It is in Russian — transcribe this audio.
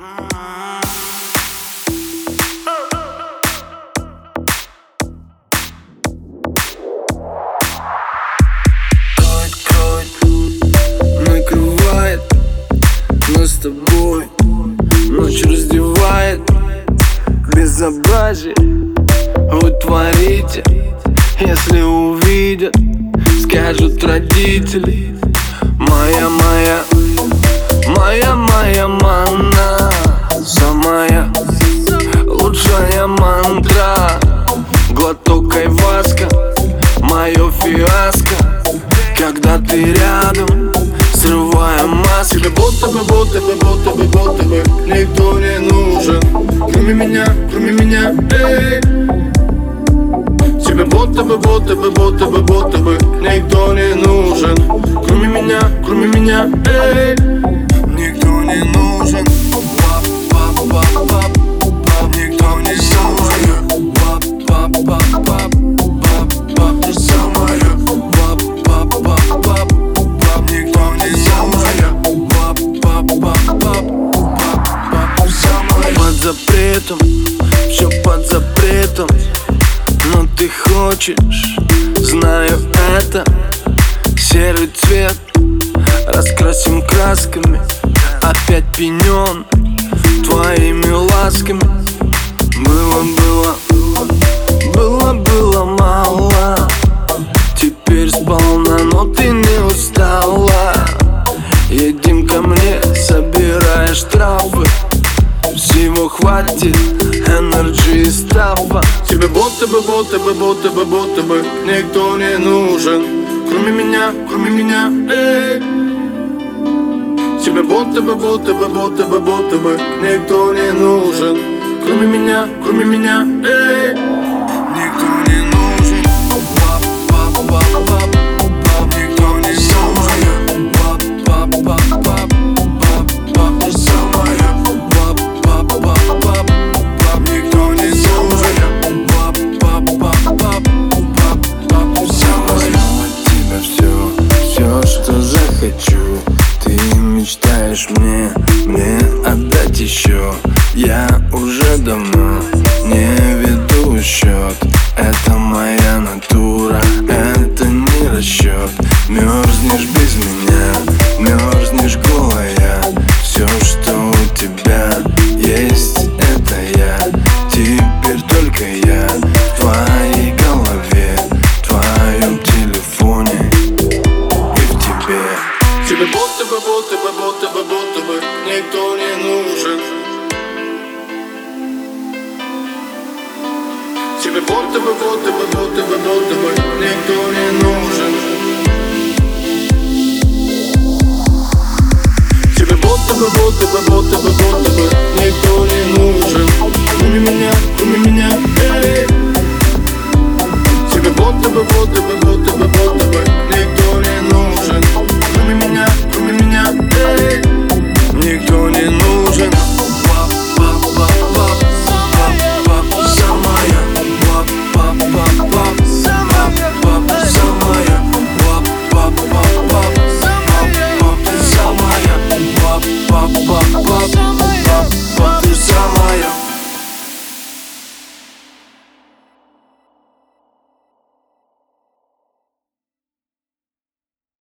с тобой Ночь раздевает. Безобразие Вы если увидят Скажут родители. Моя, моя, моя, моя мама. Фиаско Когда ты рядом Срывая маски. Тебе будто бы, будто бы, будто бы, будто бы Никто не нужен. Кроме меня, кроме меня, эй. Тебе будто бы, будто бы, будто бы, будто бы Никто не нужен. Кроме меня, кроме меня, эй запретом Все под запретом Но ты хочешь Знаю это Серый цвет Раскрасим красками Опять пенен Твоими ласками. Было, было Было, было мало Теперь сполна, но ты не устала Всего хватит энерджи стафа Тебе будто бы, будто бы, будто бы, будто бы Никто не нужен. Кроме меня, кроме меня, эй. Тебе будто бы, будто бы, будто бы, будто бы Никто не нужен. Кроме меня, кроме меня, эй. Никто не нужен. Пап, пап, пап захочу Ты мечтаешь мне, мне отдать еще Я уже давно не веду счет Это моя натура, это не расчет Мерзнешь без меня, мерзнешь голая. Все, что у тебя Тебе будто бы, будто бы, будто бы, будто бы Никто не нужен Тебе будто бы, будто бы, будто бы, будто бы Никто не нужен Тебе будто бы, будто бы, будто бы, будто бы Никто не нужен Кроме меня,